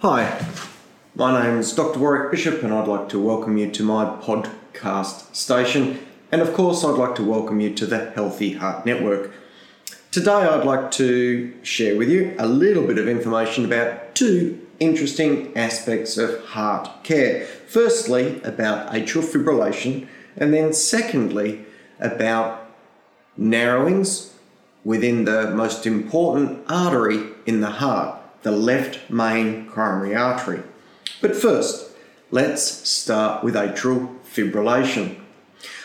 Hi, my name is Dr. Warwick Bishop, and I'd like to welcome you to my podcast station. And of course, I'd like to welcome you to the Healthy Heart Network. Today, I'd like to share with you a little bit of information about two interesting aspects of heart care. Firstly, about atrial fibrillation, and then secondly, about narrowings within the most important artery in the heart the left main coronary artery. But first, let's start with atrial fibrillation.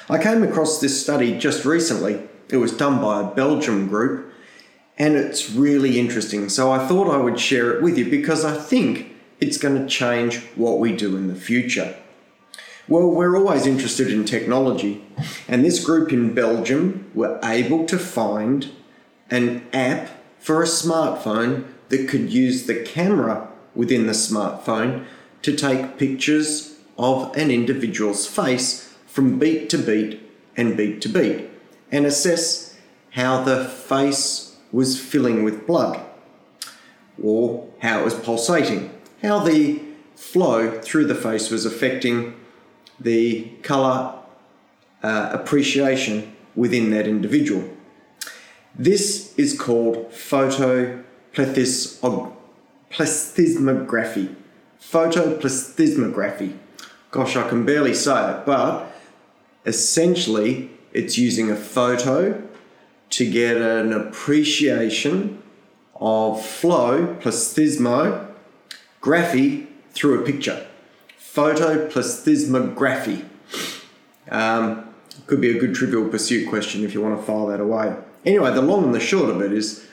I came across this study just recently. It was done by a Belgium group and it's really interesting. So I thought I would share it with you because I think it's going to change what we do in the future. Well, we're always interested in technology, and this group in Belgium were able to find an app for a smartphone that could use the camera within the smartphone to take pictures of an individual's face from beat to beat and beat to beat and assess how the face was filling with blood or how it was pulsating, how the flow through the face was affecting the colour uh, appreciation within that individual. This is called photo plethysmography. Photoplethysmography. Gosh, I can barely say it, but essentially it's using a photo to get an appreciation of flow, plethysmography, through a picture. Photoplethysmography. Um, could be a good trivial pursuit question if you want to file that away. Anyway, the long and the short of it is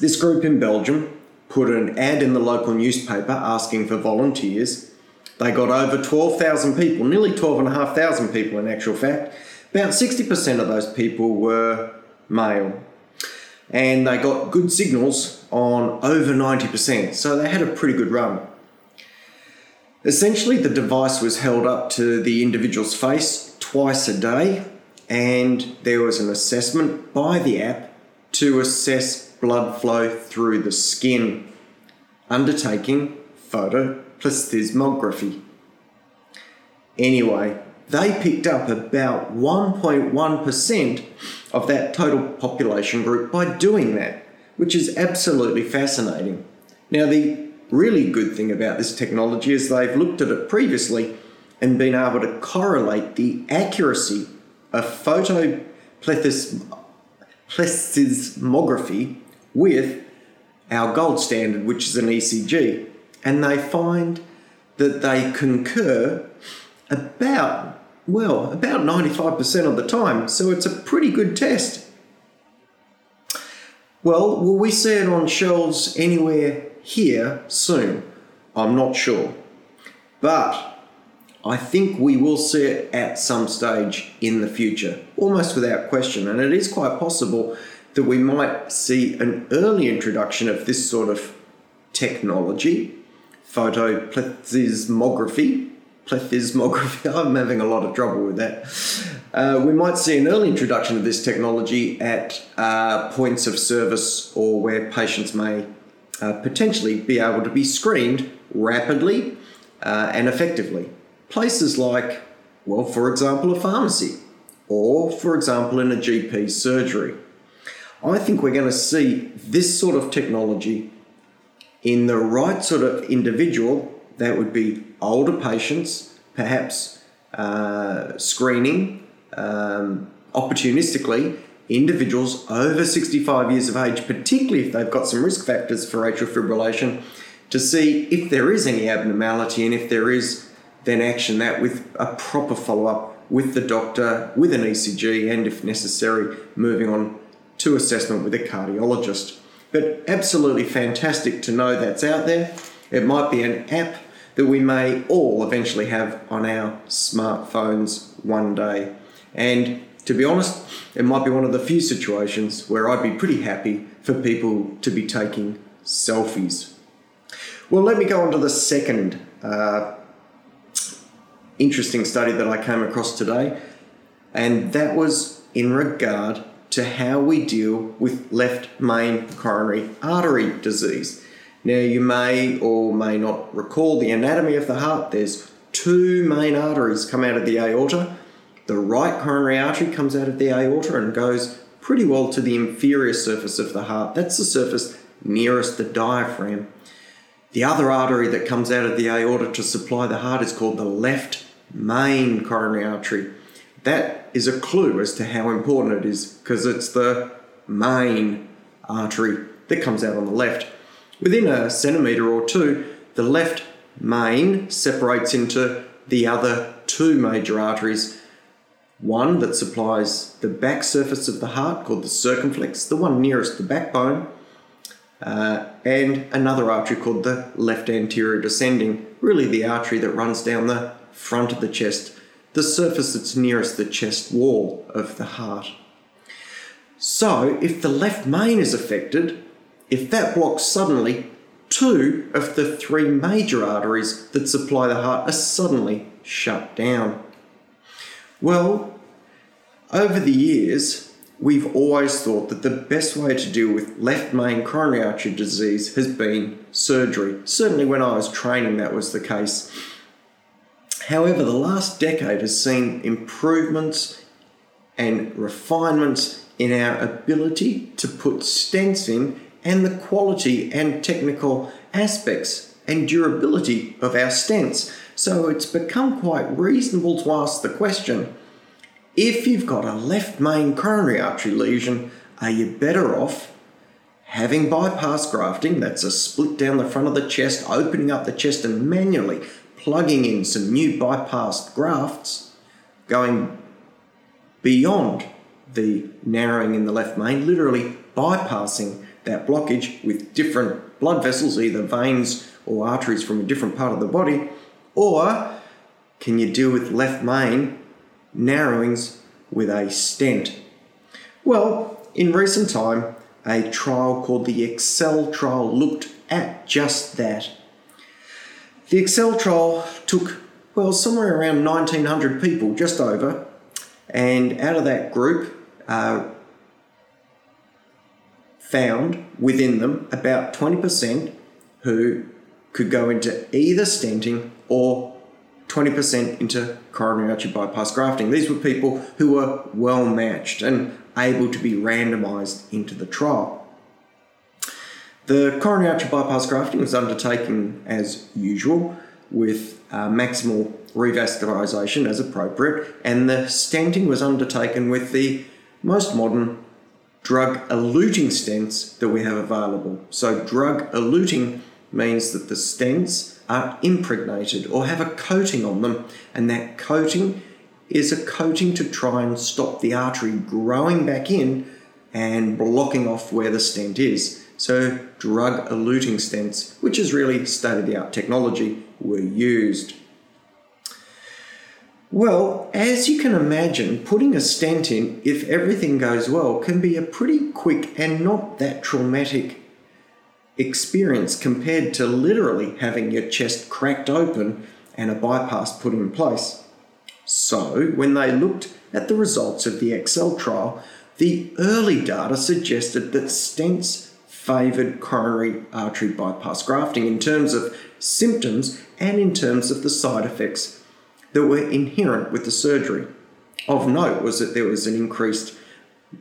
this group in Belgium put an ad in the local newspaper asking for volunteers. They got over 12,000 people, nearly 12,500 people in actual fact. About 60% of those people were male. And they got good signals on over 90%, so they had a pretty good run. Essentially, the device was held up to the individual's face twice a day, and there was an assessment by the app to assess blood flow through the skin, undertaking photoplethysmography. Anyway, they picked up about 1.1% of that total population group by doing that, which is absolutely fascinating. Now, the really good thing about this technology is they've looked at it previously and been able to correlate the accuracy of photoplethysmography with our gold standard, which is an ECG. And they find that they concur about, well, about 95% of the time. So it's a pretty good test. Well, will we see it on shelves anywhere here soon? I'm not sure. But I think we will see it at some stage in the future, almost without question. And it is quite possible that we might see an early introduction of this sort of technology, photoplethysmography. Plethysmography, I'm having a lot of trouble with that. Uh, we might see an early introduction of this technology at uh, points of service or where patients may uh, potentially be able to be screened rapidly uh, and effectively. Places like, well, for example, a pharmacy, or for example, in a GP surgery. I think we're going to see this sort of technology in the right sort of individual. That would be older patients, perhaps uh, screening um, opportunistically individuals over 65 years of age, particularly if they've got some risk factors for atrial fibrillation, to see if there is any abnormality and if there is, then action that with a proper follow up with the doctor, with an ECG, and if necessary, moving on to assessment with a cardiologist. but absolutely fantastic to know that's out there. It might be an app that we may all eventually have on our smartphones one day. And to be honest, it might be one of the few situations where I'd be pretty happy for people to be taking selfies. Well, let me go on to the second uh, interesting study that I came across today, and that was in regard to how we deal with left main coronary artery disease. Now, you may or may not recall the anatomy of the heart. There's two main arteries come out of the aorta. The right coronary artery comes out of the aorta and goes pretty well to the inferior surface of the heart. That's the surface nearest the diaphragm. The other artery that comes out of the aorta to supply the heart is called the left main coronary artery. That is a clue as to how important it is because it's the main artery that comes out on the left. Within a centimetre or two, the left main separates into the other two major arteries. One that supplies the back surface of the heart, called the circumflex, the one nearest the backbone, uh, and another artery called the left anterior descending, really the artery that runs down the front of the chest, the surface that's nearest the chest wall of the heart. So, if the left main is affected, if that blocks suddenly, two of the three major arteries that supply the heart are suddenly shut down. Well, over the years, we've always thought that the best way to deal with left main coronary artery disease has been surgery. Certainly, when I was training, that was the case. However, the last decade has seen improvements and refinements in our ability to put stents in and the quality and technical aspects and durability of our stents. So it's become quite reasonable to ask the question if you've got a left main coronary artery lesion, are you better off having bypass grafting? That's a split down the front of the chest, opening up the chest and manually plugging in some new bypassed grafts, going beyond the narrowing in the left main, literally bypassing that blockage with different blood vessels, either veins or arteries from a different part of the body, or can you deal with left main narrowings with a stent? Well, in recent time, a trial called the Excel trial looked at just that the Excel trial took, well, somewhere around 1900 people, just over, and out of that group, uh, found within them about 20% who could go into either stenting or 20% into coronary artery bypass grafting. These were people who were well matched and able to be randomized into the trial. The coronary artery bypass grafting was undertaken as usual with uh, maximal revascularization as appropriate, and the stenting was undertaken with the most modern drug eluting stents that we have available. So, drug eluting means that the stents are impregnated or have a coating on them, and that coating is a coating to try and stop the artery growing back in and blocking off where the stent is. So, drug eluting stents, which is really state of the art technology, were used. Well, as you can imagine, putting a stent in, if everything goes well, can be a pretty quick and not that traumatic experience compared to literally having your chest cracked open and a bypass put in place. So, when they looked at the results of the Excel trial, the early data suggested that stents favoured coronary artery bypass grafting in terms of symptoms and in terms of the side effects that were inherent with the surgery. Of note was that there was an increased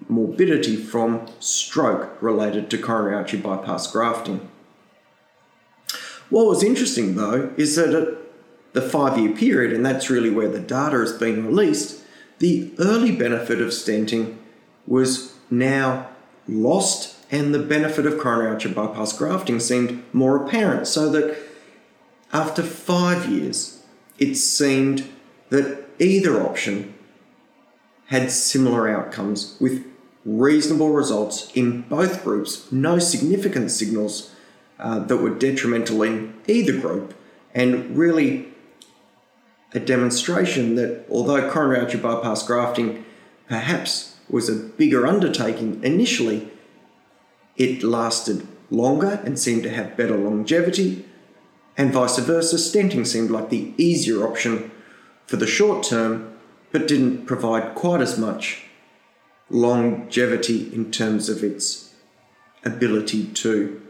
morbidity from stroke related to coronary artery bypass grafting. What was interesting though is that at the five year period, and that's really where the data has been released, the early benefit of stenting was now lost and the benefit of coronary artery bypass grafting seemed more apparent. So that after five years, it seemed that either option had similar outcomes with reasonable results in both groups, no significant signals uh, that were detrimental in either group, and really a demonstration that although coronary artery bypass grafting perhaps was a bigger undertaking initially, it lasted longer and seemed to have better longevity, and vice versa, stenting seemed like the easier option for the short term, but didn't provide quite as much longevity in terms of its ability to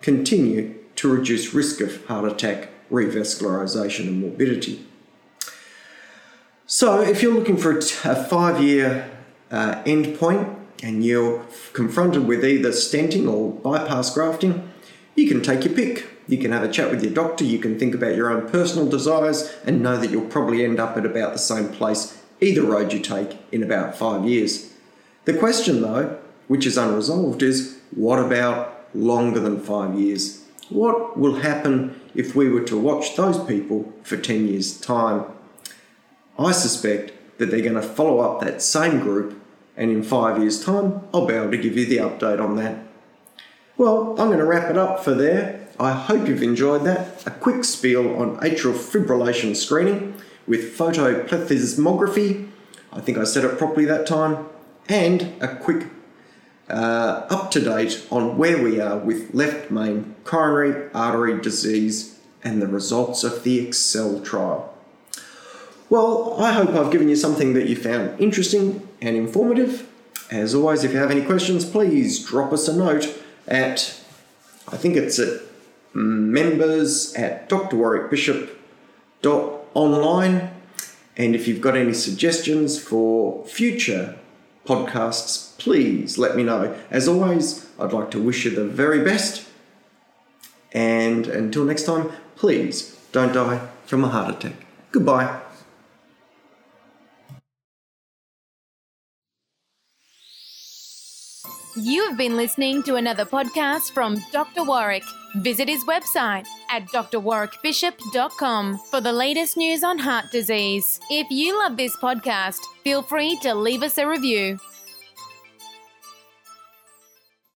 continue to reduce risk of heart attack, revascularization, and morbidity. So, if you're looking for a five year uh, endpoint and you're confronted with either stenting or bypass grafting, you can take your pick. You can have a chat with your doctor, you can think about your own personal desires, and know that you'll probably end up at about the same place either road you take in about five years. The question, though, which is unresolved, is what about longer than five years? What will happen if we were to watch those people for 10 years' time? I suspect that they're going to follow up that same group, and in five years' time, I'll be able to give you the update on that. Well, I'm going to wrap it up for there. I hope you've enjoyed that. A quick spiel on atrial fibrillation screening with photoplethysmography. I think I said it properly that time. And a quick uh, up to date on where we are with left main coronary artery disease and the results of the Excel trial. Well, I hope I've given you something that you found interesting and informative. As always, if you have any questions, please drop us a note at, I think it's at members at drwarwickbishop.online. And if you've got any suggestions for future podcasts, please let me know. As always, I'd like to wish you the very best. And until next time, please don't die from a heart attack. Goodbye. You have been listening to another podcast from Dr. Warwick. Visit his website at drwarwickbishop.com for the latest news on heart disease. If you love this podcast, feel free to leave us a review.